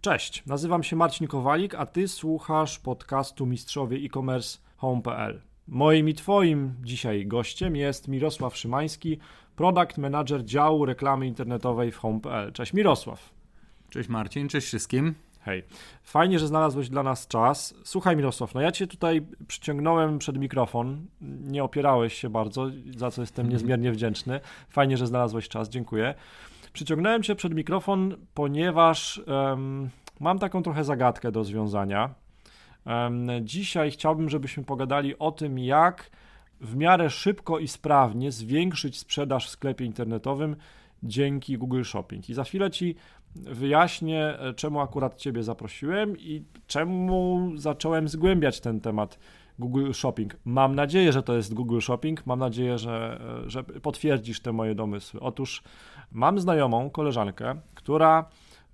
Cześć, nazywam się Marcin Kowalik, a ty słuchasz podcastu Mistrzowie e-commerce home.pl. Moim i twoim dzisiaj gościem jest Mirosław Szymański, product manager działu reklamy internetowej w home.pl. Cześć Mirosław. Cześć Marcin, cześć wszystkim. Hej, fajnie, że znalazłeś dla nas czas. Słuchaj Mirosław, no ja cię tutaj przyciągnąłem przed mikrofon, nie opierałeś się bardzo, za co jestem niezmiernie wdzięczny. Fajnie, że znalazłeś czas, dziękuję. Przyciągnąłem cię przed mikrofon, ponieważ um, mam taką trochę zagadkę do rozwiązania. Um, dzisiaj chciałbym, żebyśmy pogadali o tym, jak w miarę szybko i sprawnie zwiększyć sprzedaż w sklepie internetowym dzięki Google Shopping. I za chwilę Ci wyjaśnię, czemu akurat Ciebie zaprosiłem i czemu zacząłem zgłębiać ten temat Google Shopping. Mam nadzieję, że to jest Google Shopping. Mam nadzieję, że, że potwierdzisz te moje domysły. Otóż mam znajomą, koleżankę, która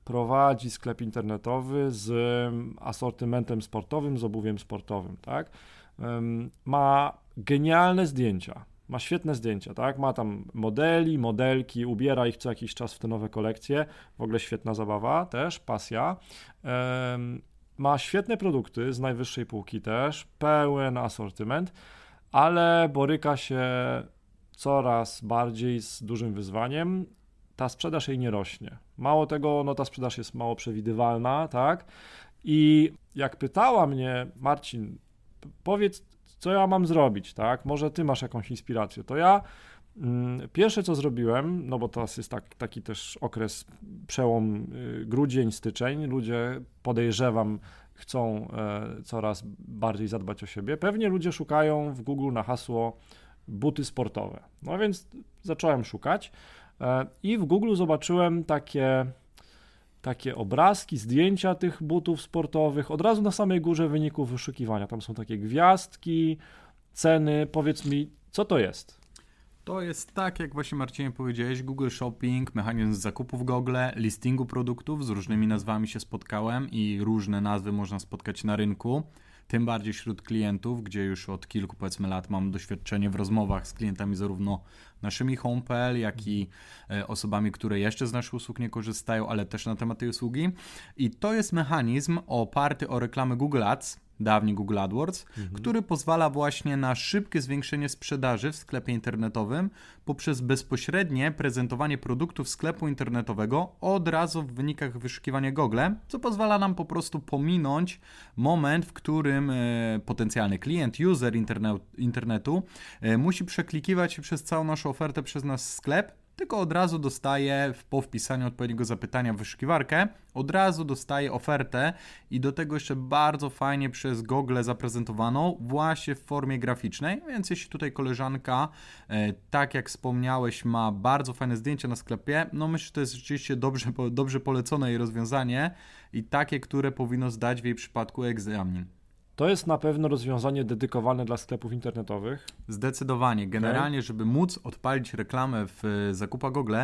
prowadzi sklep internetowy z asortymentem sportowym, z obuwiem sportowym, tak? Ma genialne zdjęcia. Ma świetne zdjęcia, tak? Ma tam modeli, modelki, ubiera ich co jakiś czas w te nowe kolekcje. W ogóle świetna zabawa też, pasja. Ma świetne produkty z najwyższej półki też, pełen asortyment, ale boryka się coraz bardziej z dużym wyzwaniem. Ta sprzedaż jej nie rośnie. Mało tego, no ta sprzedaż jest mało przewidywalna, tak? I jak pytała mnie Marcin, powiedz, co ja mam zrobić, tak? Może ty masz jakąś inspirację. To ja pierwsze co zrobiłem, no bo teraz jest tak, taki też okres, przełom y, grudzień, styczeń, ludzie podejrzewam chcą e, coraz bardziej zadbać o siebie. Pewnie ludzie szukają w Google na hasło buty sportowe. No więc zacząłem szukać e, i w Google zobaczyłem takie takie obrazki, zdjęcia tych butów sportowych, od razu na samej górze wyników wyszukiwania. Tam są takie gwiazdki, ceny. Powiedz mi, co to jest? To jest tak, jak właśnie Marcinie powiedziałeś, Google Shopping, mechanizm zakupów Google, listingu produktów, z różnymi nazwami się spotkałem i różne nazwy można spotkać na rynku tym bardziej wśród klientów, gdzie już od kilku powiedzmy lat mam doświadczenie w rozmowach z klientami zarówno naszymi home.pl, jak i e, osobami, które jeszcze z naszych usług nie korzystają, ale też na temat tej usługi. I to jest mechanizm oparty o reklamę Google Ads, dawniej Google AdWords, mhm. który pozwala właśnie na szybkie zwiększenie sprzedaży w sklepie internetowym poprzez bezpośrednie prezentowanie produktów sklepu internetowego od razu w wynikach wyszukiwania Google, co pozwala nam po prostu pominąć moment, w którym e, potencjalny klient, user internetu e, musi przeklikiwać się przez całą naszą ofertę przez nasz sklep tylko od razu dostaje po wpisaniu odpowiedniego zapytania w wyszukiwarkę, od razu dostaje ofertę i do tego jeszcze bardzo fajnie przez Google zaprezentowaną właśnie w formie graficznej, więc jeśli tutaj koleżanka, e, tak jak wspomniałeś, ma bardzo fajne zdjęcia na sklepie, no myślę, że to jest rzeczywiście dobrze, dobrze polecone jej rozwiązanie i takie, które powinno zdać w jej przypadku egzamin. To jest na pewno rozwiązanie dedykowane dla sklepów internetowych. Zdecydowanie. Generalnie, okay. żeby móc odpalić reklamę w e, zakupach Google,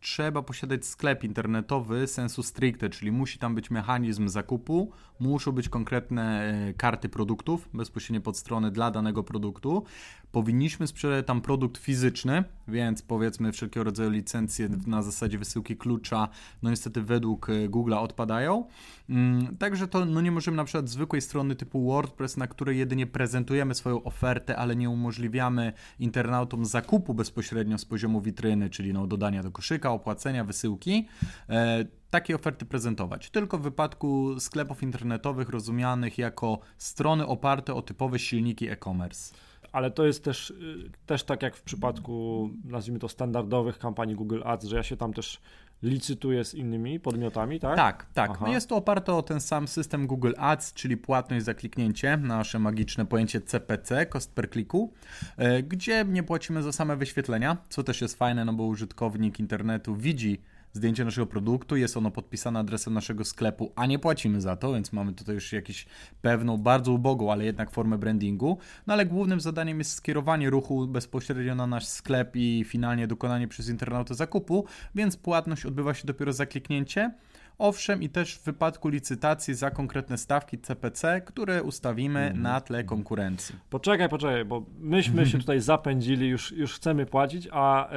trzeba posiadać sklep internetowy sensu stricte, czyli musi tam być mechanizm zakupu, muszą być konkretne e, karty produktów bezpośrednio pod stronę dla danego produktu. Powinniśmy sprzedać tam produkt fizyczny, więc powiedzmy wszelkiego rodzaju licencje na zasadzie wysyłki klucza, no niestety według e, Google'a odpadają. Mm, także to no nie możemy na przykład zwykłej strony typu WordPress, na której jedynie prezentujemy swoją ofertę, ale nie umożliwiamy internautom zakupu bezpośrednio z poziomu witryny, czyli no dodania do koszyka, opłacenia, wysyłki. E, takie oferty prezentować. Tylko w wypadku sklepów internetowych rozumianych jako strony oparte o typowe silniki e-commerce ale to jest też, też tak jak w przypadku, nazwijmy to, standardowych kampanii Google Ads, że ja się tam też licytuję z innymi podmiotami, tak? Tak, tak. No jest to oparte o ten sam system Google Ads, czyli płatność za kliknięcie, nasze magiczne pojęcie CPC, cost per kliku, e, gdzie nie płacimy za same wyświetlenia, co też jest fajne, no bo użytkownik internetu widzi zdjęcie naszego produktu, jest ono podpisane adresem naszego sklepu, a nie płacimy za to, więc mamy tutaj już jakąś pewną, bardzo ubogą, ale jednak formę brandingu. No ale głównym zadaniem jest skierowanie ruchu bezpośrednio na nasz sklep i finalnie dokonanie przez internautę zakupu, więc płatność odbywa się dopiero za kliknięcie. Owszem, i też w wypadku licytacji za konkretne stawki CPC, które ustawimy mm. na tle konkurencji. Poczekaj, poczekaj, bo myśmy się tutaj zapędzili, już, już chcemy płacić, a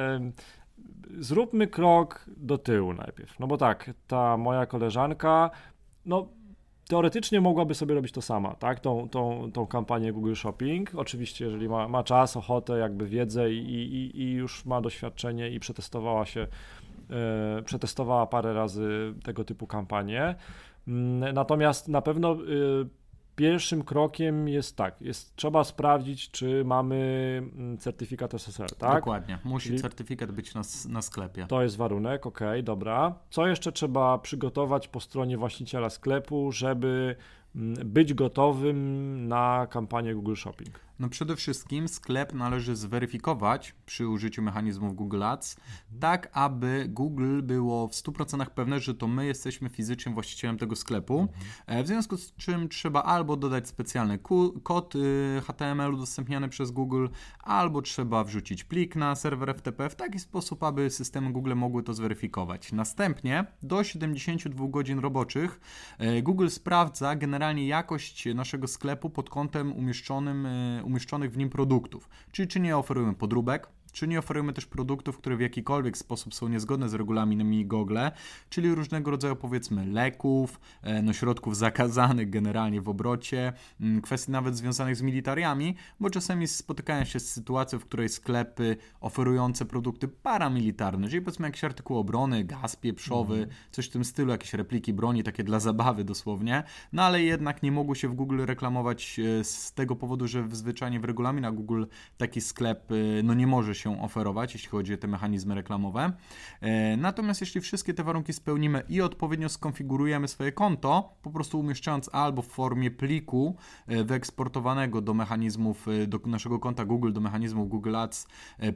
zróbmy krok do tyłu najpierw. No bo tak, ta moja koleżanka no teoretycznie mogłaby sobie robić to sama, tak, tą, tą, tą kampanię Google Shopping, oczywiście jeżeli ma, ma czas, ochotę, jakby wiedzę i, i, i już ma doświadczenie i przetestowała się, e, przetestowała parę razy tego typu kampanie, mm, natomiast na pewno e, pierwszym krokiem jest tak, jest, trzeba sprawdzić, czy mamy mm, certyfikat SSL, tak? Dokładnie, musi Czyli certyfikat być na, na sklepie. To jest warunek, ok, dobra. Co jeszcze trzeba przygotować po stronie właściciela sklepu, żeby mm, być gotowym na kampanię Google Shopping? No przede wszystkim sklep należy zweryfikować przy użyciu mechanizmów Google Ads, tak aby Google było w 100% pewne, że to my jesteśmy fizycznym właścicielem tego sklepu. E, w związku z czym trzeba albo dodać specjalny kod y, HTML udostępniany przez Google, albo trzeba wrzucić plik na serwer FTP w taki sposób, aby systemy Google mogły to zweryfikować. Następnie do 72 godzin roboczych e, Google sprawdza generalnie jakość naszego sklepu pod kątem umieszczonym y, umieszczonych w nim produktów. Czyli czy nie oferujemy podróbek, czy nie oferujemy też produktów, które w jakikolwiek sposób są niezgodne z regulaminami Google, czyli różnego rodzaju powiedzmy leków, e, no środków zakazanych generalnie w obrocie, mm, kwestii nawet związanych z militariami, bo czasami spotykają się z sytuacją, w której sklepy oferujące produkty paramilitarne, czyli powiedzmy jakieś artykuły obrony, gaz pieprzowy, mm. coś w tym stylu, jakieś repliki broni, takie dla zabawy dosłownie, no ale jednak nie mogły się w Google reklamować e, z tego powodu, że zwyczajnie w regulaminach Google taki sklep e, no nie może się się oferować, jeśli chodzi o te mechanizmy reklamowe. E, natomiast jeśli wszystkie te warunki spełnimy i odpowiednio skonfigurujemy swoje konto, po prostu umieszczając albo w formie pliku e, wyeksportowanego do mechanizmów, e, do naszego konta Google, do mechanizmów Google Ads,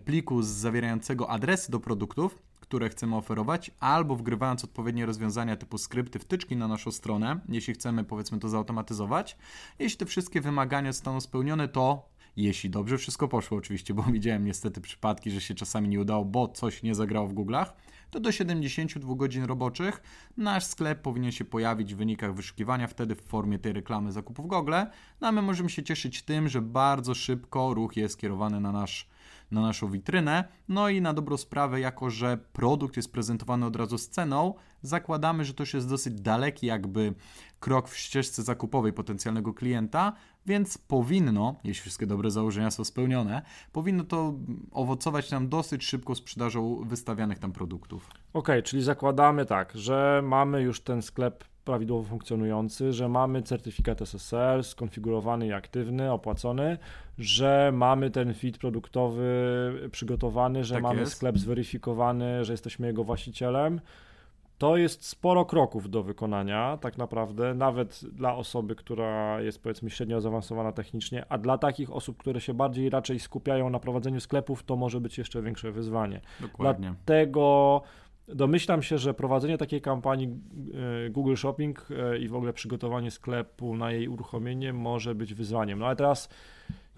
pliku zawierającego adresy do produktów, które chcemy oferować, albo wgrywając odpowiednie rozwiązania typu skrypty, wtyczki na naszą stronę, jeśli chcemy powiedzmy to zautomatyzować. Jeśli te wszystkie wymagania zostaną spełnione, to jeśli dobrze wszystko poszło oczywiście, bo widziałem niestety przypadki, że się czasami nie udało, bo coś nie zagrało w Google'ach, to do 72 godzin roboczych nasz sklep powinien się pojawić w wynikach wyszukiwania, wtedy w formie tej reklamy zakupów Google, no a my możemy się cieszyć tym, że bardzo szybko ruch jest skierowany na nasz na naszą witrynę. No i na dobrą sprawę, jako że produkt jest prezentowany od razu z ceną, zakładamy, że to już jest dosyć daleki jakby krok w ścieżce zakupowej potencjalnego klienta, więc powinno, jeśli wszystkie dobre założenia są spełnione, powinno to owocować nam dosyć szybko sprzedażą wystawianych tam produktów. Okej, okay, czyli zakładamy tak, że mamy już ten sklep prawidłowo funkcjonujący, że mamy certyfikat SSL skonfigurowany i aktywny, opłacony, że mamy ten feed produktowy przygotowany, że tak mamy jest. sklep zweryfikowany, że jesteśmy jego właścicielem. To jest sporo kroków do wykonania, tak naprawdę, nawet dla osoby, która jest powiedzmy średnio zaawansowana technicznie, a dla takich osób, które się bardziej raczej skupiają na prowadzeniu sklepów, to może być jeszcze większe wyzwanie. Dokładnie. Dlatego Domyślam się, że prowadzenie takiej kampanii e, Google Shopping e, i w ogóle przygotowanie sklepu na jej uruchomienie może być wyzwaniem. No ale teraz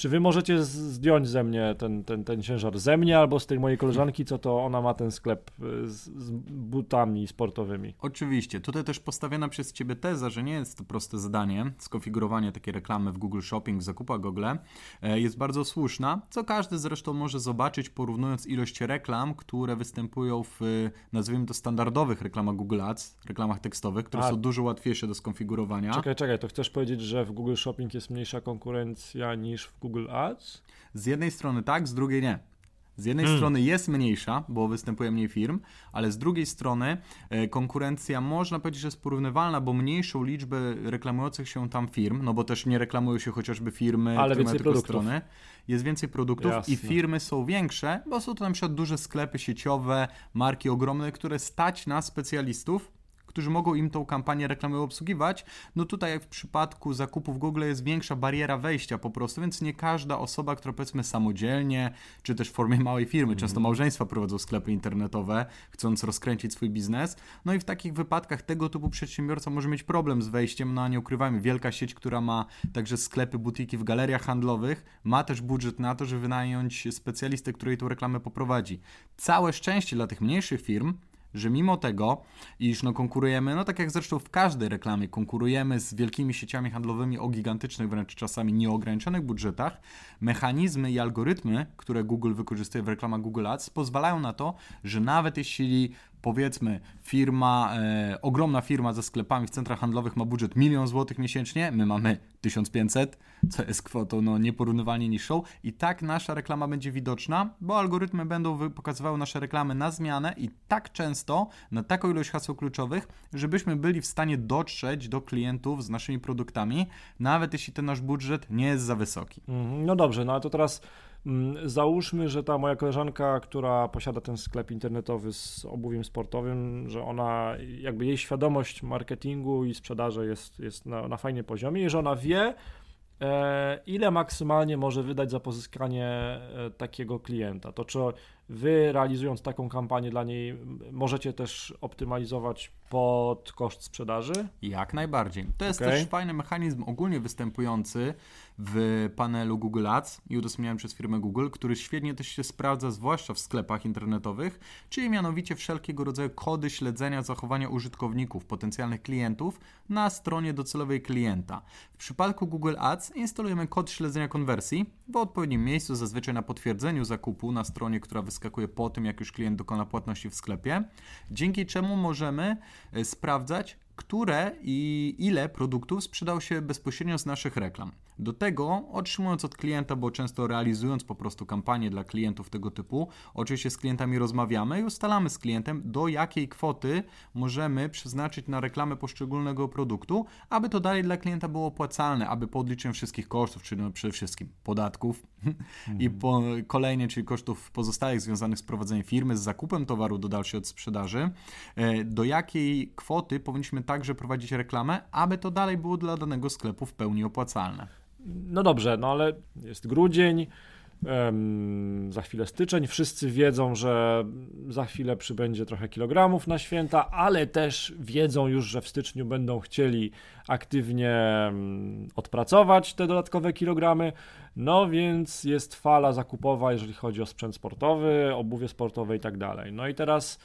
czy wy możecie zdjąć ze mnie ten, ten, ten ciężar ze mnie albo z tej mojej koleżanki, co to ona ma ten sklep y, z, z butami sportowymi? Oczywiście. Tutaj też postawiona przez ciebie teza, że nie jest to proste zadanie, skonfigurowanie takiej reklamy w Google Shopping, zakupa Google, e, jest bardzo słuszna, co każdy zresztą może zobaczyć porównując ilość reklam, które występują w, nazwijmy to, standardowych reklamach Google Ads, reklamach tekstowych, które A. są dużo łatwiejsze do skonfigurowania. Czekaj, czekaj, to chcesz powiedzieć, że w Google Shopping jest mniejsza konkurencja niż w Google Google Ads? Z jednej strony tak, z drugiej nie. Z jednej hmm. strony jest mniejsza, bo występuje mniej firm, ale z drugiej strony e, konkurencja można powiedzieć, że jest porównywalna, bo mniejszą liczbę reklamujących się tam firm, no bo też nie reklamują się chociażby firmy, ale które mają tylko strony, jest więcej produktów Jasne. i firmy są większe, bo są to na przykład duże sklepy sieciowe, marki ogromne, które stać na specjalistów, którzy mogą im tą kampanię reklamową obsługiwać, no tutaj jak w przypadku zakupów Google jest większa bariera wejścia po prostu, więc nie każda osoba, która powiedzmy samodzielnie, czy też w formie małej firmy, często mhm. małżeństwa prowadzą sklepy internetowe, chcąc rozkręcić swój biznes, no i w takich wypadkach tego typu przedsiębiorca może mieć problem z wejściem, no a nie ukrywajmy, wielka sieć, która ma także sklepy, butiki w galeriach handlowych, ma też budżet na to, żeby wynająć specjalistę, który jej tą reklamę poprowadzi. Całe szczęście dla tych mniejszych firm, że mimo tego, iż no konkurujemy, no tak jak zresztą w każdej reklamie, konkurujemy z wielkimi sieciami handlowymi o gigantycznych, wręcz czasami nieograniczonych budżetach, mechanizmy i algorytmy, które Google wykorzystuje w reklamach Google Ads, pozwalają na to, że nawet jeśli powiedzmy firma, e, ogromna firma ze sklepami w centrach handlowych ma budżet milion złotych miesięcznie, my mamy 1500, co jest kwotą no, nieporównywalnie niższą i tak nasza reklama będzie widoczna, bo algorytmy będą pokazywały nasze reklamy na zmianę i tak często, na taką ilość haseł kluczowych, żebyśmy byli w stanie dotrzeć do klientów z naszymi produktami, nawet jeśli ten nasz budżet nie jest za wysoki. Mhm, no dobrze, no ale to teraz Załóżmy, że ta moja koleżanka, która posiada ten sklep internetowy z obuwiem sportowym, że ona, jakby jej świadomość marketingu i sprzedaży jest, jest na, na fajnym poziomie i że ona wie, e, ile maksymalnie może wydać za pozyskanie e, takiego klienta. To czy wy realizując taką kampanię dla niej możecie też optymalizować pod koszt sprzedaży? Jak najbardziej. To jest okay. też fajny mechanizm ogólnie występujący w panelu Google Ads i udostępniałem przez firmę Google, który świetnie też się sprawdza, zwłaszcza w sklepach internetowych, czyli mianowicie wszelkiego rodzaju kody śledzenia zachowania użytkowników, potencjalnych klientów na stronie docelowej klienta. W przypadku Google Ads instalujemy kod śledzenia konwersji w odpowiednim miejscu, zazwyczaj na potwierdzeniu zakupu na stronie, która wyskakuje po tym, jak już klient dokona płatności w sklepie, dzięki czemu możemy sprawdzać, które i ile produktów sprzedał się bezpośrednio z naszych reklam. Do tego, otrzymując od klienta, bo często realizując po prostu kampanie dla klientów tego typu, oczywiście z klientami rozmawiamy i ustalamy z klientem, do jakiej kwoty możemy przeznaczyć na reklamę poszczególnego produktu, aby to dalej dla klienta było opłacalne, aby po odliczeniu wszystkich kosztów, czyli no przede wszystkim podatków i po, kolejnie, czyli kosztów pozostałych związanych z prowadzeniem firmy, z zakupem towaru do dalszej od sprzedaży, e, do jakiej kwoty powinniśmy także prowadzić reklamę, aby to dalej było dla danego sklepu w pełni opłacalne. No dobrze, no ale jest grudzień, za chwilę styczeń, wszyscy wiedzą, że za chwilę przybędzie trochę kilogramów na święta, ale też wiedzą już, że w styczniu będą chcieli aktywnie odpracować te dodatkowe kilogramy, no więc jest fala zakupowa, jeżeli chodzi o sprzęt sportowy, obuwie sportowe i tak dalej. No i teraz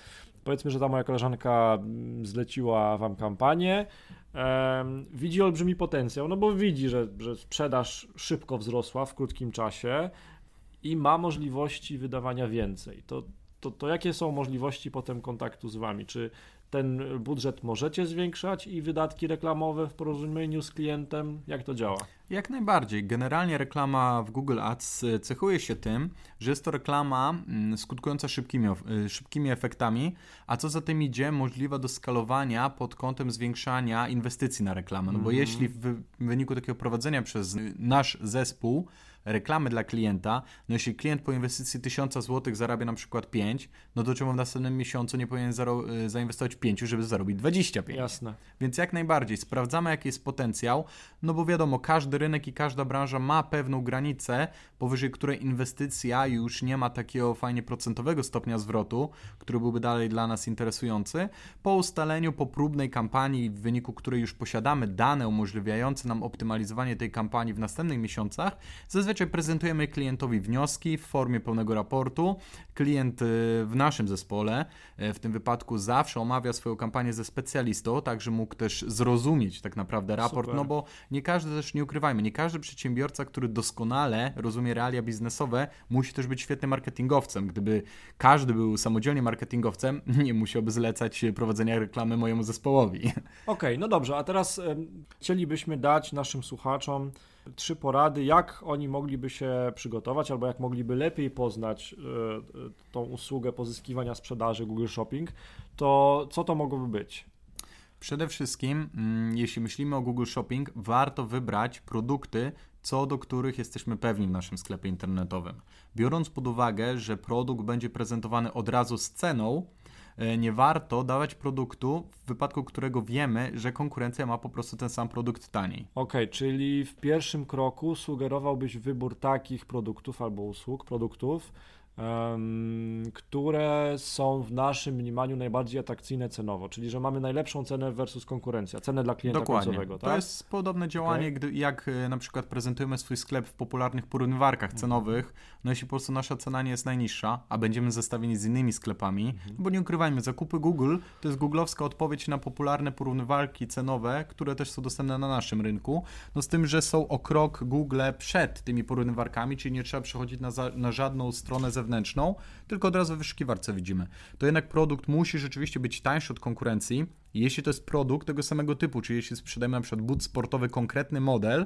powiedzmy, że ta moja koleżanka zleciła wam kampanię, widzi olbrzymi potencjał, no bo widzi, że, że sprzedaż szybko wzrosła w krótkim czasie i ma możliwości wydawania więcej. To, to, to jakie są możliwości potem kontaktu z Wami? Czy ten budżet możecie zwiększać i wydatki reklamowe w porozumieniu z klientem? Jak to działa? Jak najbardziej. Generalnie reklama w Google Ads cechuje się tym, że jest to reklama mm, skutkująca szybkimi, y, szybkimi efektami, a co za tym idzie, możliwa do skalowania pod kątem zwiększania inwestycji na reklamę. No bo mm. jeśli w wyniku takiego prowadzenia przez nasz zespół reklamy dla klienta, no jeśli klient po inwestycji 1000 zł zarabia na przykład 5, no to czemu w następnym miesiącu nie powinien y, zainwestować 5, żeby zarobić 25? Jasne. Więc jak najbardziej sprawdzamy, jaki jest potencjał, no bo wiadomo, każdy rynek i każda branża ma pewną granicę, powyżej której inwestycja już nie ma takiego fajnie procentowego stopnia zwrotu, który byłby dalej dla nas interesujący. Po ustaleniu, po próbnej kampanii, w wyniku której już posiadamy dane umożliwiające nam optymalizowanie tej kampanii w następnych miesiącach, zazwyczaj prezentujemy klientowi wnioski w formie pełnego raportu. Klient y, w naszym zespole, y, w tym wypadku zawsze omawia swoją kampanię ze specjalistą, tak żeby mógł też zrozumieć tak naprawdę raport, Super. no bo nie każdy też, nie nie każdy przedsiębiorca, który doskonale rozumie realia biznesowe, musi też być świetnym marketingowcem. Gdyby każdy był samodzielnie marketingowcem, nie musiałby zlecać prowadzenia reklamy mojemu zespołowi. Okej, okay, no dobrze, a teraz chcielibyśmy dać naszym słuchaczom trzy porady, jak oni mogliby się przygotować, albo jak mogliby lepiej poznać y, tą usługę pozyskiwania sprzedaży Google Shopping, to co to mogłoby być? Przede wszystkim, mm, jeśli myślimy o Google Shopping, warto wybrać produkty, co do których jesteśmy pewni w naszym sklepie internetowym. Biorąc pod uwagę, że produkt będzie prezentowany od razu z ceną, e, nie warto dawać produktu, w wypadku którego wiemy, że konkurencja ma po prostu ten sam produkt taniej. Ok, czyli w pierwszym kroku sugerowałbyś wybór takich produktów albo usług, produktów, które są w naszym mniemaniu najbardziej atrakcyjne cenowo, czyli że mamy najlepszą cenę versus konkurencja, cenę dla klienta Dokładnie. końcowego. Tak? To jest podobne działanie, okay. gdy, jak e, na przykład prezentujemy swój sklep w popularnych porównywarkach mhm. cenowych, no jeśli po prostu nasza cena nie jest najniższa, a będziemy zestawieni z innymi sklepami, mhm. bo nie ukrywajmy, zakupy Google to jest googlowska odpowiedź na popularne porównywarki cenowe, które też są dostępne na naszym rynku, no z tym, że są o krok Google przed tymi porównywarkami, czyli nie trzeba przechodzić na, za, na żadną stronę zewnętrzną, zewnętrzną, tylko od razu w wyszukiwarce widzimy. To jednak produkt musi rzeczywiście być tańszy od konkurencji. Jeśli to jest produkt tego samego typu, czyli jeśli sprzedajemy na przykład but sportowy, konkretny model,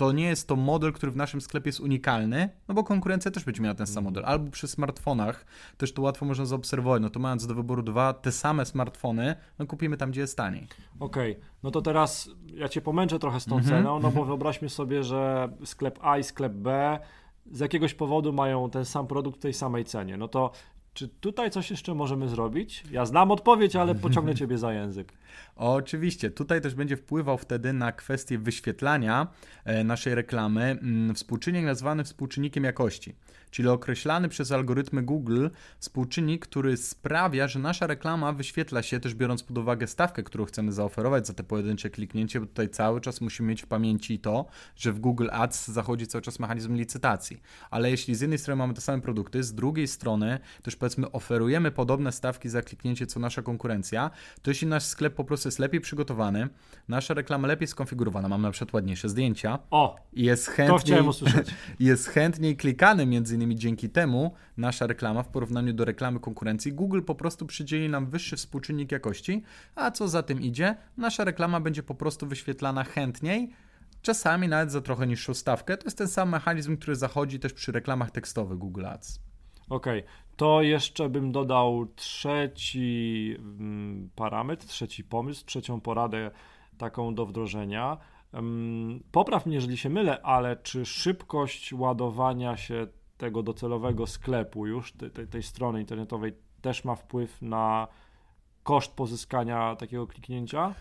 to nie jest to model, który w naszym sklepie jest unikalny, no bo konkurencja też będzie miała ten sam model. Albo przy smartfonach, też to łatwo można zaobserwować, no to mając do wyboru dwa te same smartfony, no kupimy tam, gdzie jest taniej. Okej, okay. no to teraz ja Cię pomęczę trochę z tą mm -hmm. ceną, no bo wyobraźmy sobie, że sklep A i sklep B z jakiegoś powodu mają ten sam produkt w tej samej cenie. No to czy tutaj coś jeszcze możemy zrobić? Ja znam odpowiedź, ale pociągnę Ciebie za język. Oczywiście, tutaj też będzie wpływał wtedy na kwestię wyświetlania e, naszej reklamy mm, współczynnik nazwany współczynnikiem jakości czyli określany przez algorytmy Google współczynnik, który sprawia, że nasza reklama wyświetla się też biorąc pod uwagę stawkę, którą chcemy zaoferować za te pojedyncze kliknięcie, bo tutaj cały czas musimy mieć w pamięci to, że w Google Ads zachodzi cały czas mechanizm licytacji. Ale jeśli z jednej strony mamy te same produkty, z drugiej strony też powiedzmy oferujemy podobne stawki za kliknięcie co nasza konkurencja, to jeśli nasz sklep po prostu jest lepiej przygotowany, nasza reklama lepiej skonfigurowana, mamy na przykład ładniejsze zdjęcia. O! Jest chętniej, to chciałem usłyszeć. Jest chętniej klikany między innymi dzięki temu nasza reklama w porównaniu do reklamy konkurencji Google po prostu przydzieli nam wyższy współczynnik jakości, a co za tym idzie, nasza reklama będzie po prostu wyświetlana chętniej, czasami nawet za trochę niższą stawkę. To jest ten sam mechanizm, który zachodzi też przy reklamach tekstowych Google Ads. Okej, okay. to jeszcze bym dodał trzeci mm, parametr, trzeci pomysł, trzecią poradę taką do wdrożenia. Popraw mnie, jeżeli się mylę, ale czy szybkość ładowania się tego docelowego sklepu już, tej, tej, strony internetowej też ma wpływ na koszt pozyskania takiego kliknięcia?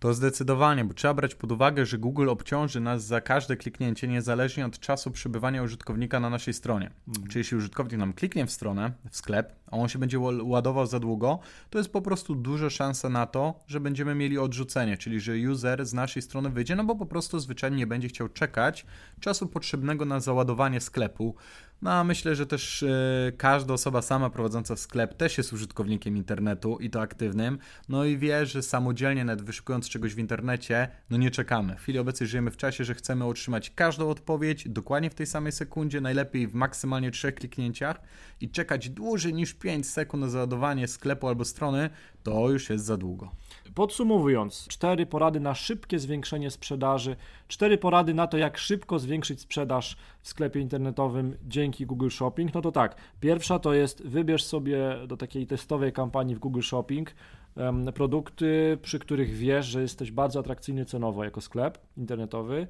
To zdecydowanie, bo trzeba brać pod uwagę, że Google obciąży nas za każde kliknięcie niezależnie od czasu przebywania użytkownika na naszej stronie. Mhm. Czyli jeśli użytkownik nam kliknie w stronę, w sklep, a on się będzie ładował za długo, to jest po prostu duża szansa na to, że będziemy mieli odrzucenie, czyli że user z naszej strony wyjdzie, no bo po prostu zwyczajnie nie będzie chciał czekać czasu potrzebnego na załadowanie sklepu. No a myślę, że też yy, każda osoba sama prowadząca sklep też jest użytkownikiem internetu i to aktywnym, no i wie, że samodzielnie nawet wyszukując czegoś w internecie, no nie czekamy. W chwili obecnej żyjemy w czasie, że chcemy otrzymać każdą odpowiedź dokładnie w tej samej sekundzie, najlepiej w maksymalnie trzech kliknięciach i czekać dłużej niż 5 sekund na załadowanie sklepu albo strony, to już jest za długo. Podsumowując, cztery porady na szybkie zwiększenie sprzedaży, cztery porady na to, jak szybko zwiększyć sprzedaż w sklepie internetowym dzięki Google Shopping. No to tak, pierwsza to jest wybierz sobie do takiej testowej kampanii w Google Shopping produkty, przy których wiesz, że jesteś bardzo atrakcyjny cenowo jako sklep internetowy.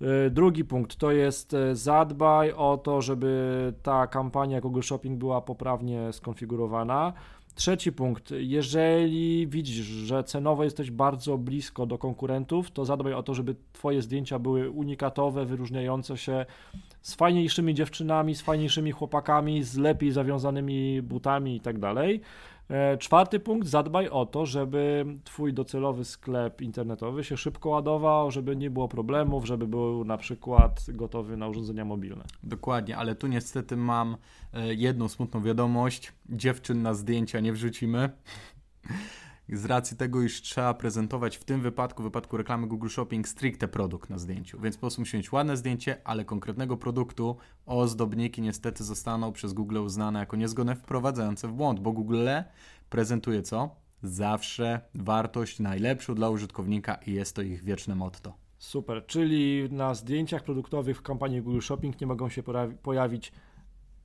E, drugi punkt to jest e, zadbaj o to, żeby ta kampania Google Shopping była poprawnie skonfigurowana. Trzeci punkt. Jeżeli widzisz, że cenowo jesteś bardzo blisko do konkurentów, to zadbaj o to, żeby Twoje zdjęcia były unikatowe, wyróżniające się z fajniejszymi dziewczynami, z fajniejszymi chłopakami, z lepiej zawiązanymi butami i tak dalej. E, czwarty punkt, zadbaj o to, żeby Twój docelowy sklep internetowy się szybko ładował, żeby nie było problemów, żeby był na przykład gotowy na urządzenia mobilne. Dokładnie, ale tu niestety mam e, jedną smutną wiadomość. Dziewczyn na zdjęcia nie wrzucimy z racji tego, iż trzeba prezentować w tym wypadku, w wypadku reklamy Google Shopping, stricte produkt na zdjęciu. Więc po prostu musimy mieć ładne zdjęcie, ale konkretnego produktu ozdobniki niestety zostaną przez Google uznane jako niezgodne, wprowadzające w błąd, bo Google prezentuje co? Zawsze wartość najlepszą dla użytkownika i jest to ich wieczne motto. Super, czyli na zdjęciach produktowych w kampanii Google Shopping nie mogą się pojawić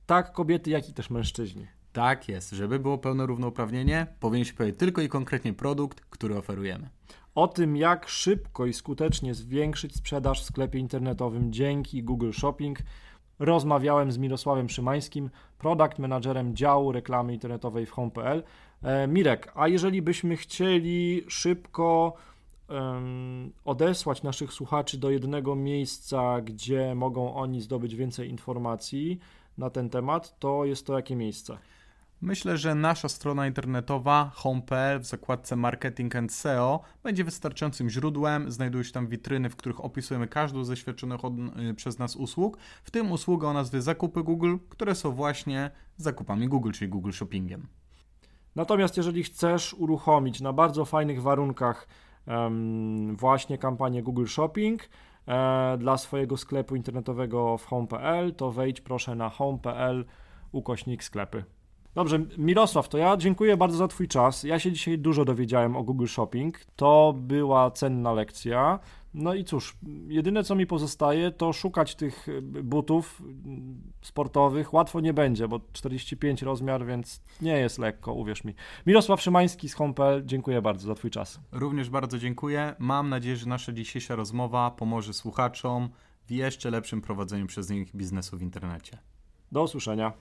tak kobiety, jak i też mężczyźni. Tak jest. Żeby było pełne równouprawnienie, powinien się tylko i konkretnie produkt, który oferujemy. O tym, jak szybko i skutecznie zwiększyć sprzedaż w sklepie internetowym dzięki Google Shopping, rozmawiałem z Mirosławem Szymańskim, product managerem działu reklamy internetowej w home.pl. E, Mirek, a jeżeli byśmy chcieli szybko odesłać naszych słuchaczy do jednego miejsca, gdzie mogą oni zdobyć więcej informacji na ten temat, to jest to jakie miejsce? Myślę, że nasza strona internetowa home.pl w zakładce Marketing and SEO będzie wystarczającym źródłem. Znajdują się tam witryny, w których opisujemy każdą ze świadczonych od, y, przez nas usług, w tym usługę o nazwie Zakupy Google, które są właśnie zakupami Google, czyli Google Shoppingiem. Natomiast jeżeli chcesz uruchomić na bardzo fajnych warunkach um, właśnie kampanię Google Shopping e, dla swojego sklepu internetowego w home.pl, to wejdź proszę na home.pl ukośnik sklepy. Dobrze, Mirosław, to ja dziękuję bardzo za Twój czas. Ja się dzisiaj dużo dowiedziałem o Google Shopping. To była cenna lekcja. No i cóż, jedyne co mi pozostaje, to szukać tych butów sportowych. Łatwo nie będzie, bo 45 rozmiar, więc nie jest lekko, uwierz mi. Mirosław Szymański z Hompel, dziękuję bardzo za Twój czas. Również bardzo dziękuję. Mam nadzieję, że nasza dzisiejsza rozmowa pomoże słuchaczom w jeszcze lepszym prowadzeniu przez nich biznesu w internecie. Do usłyszenia.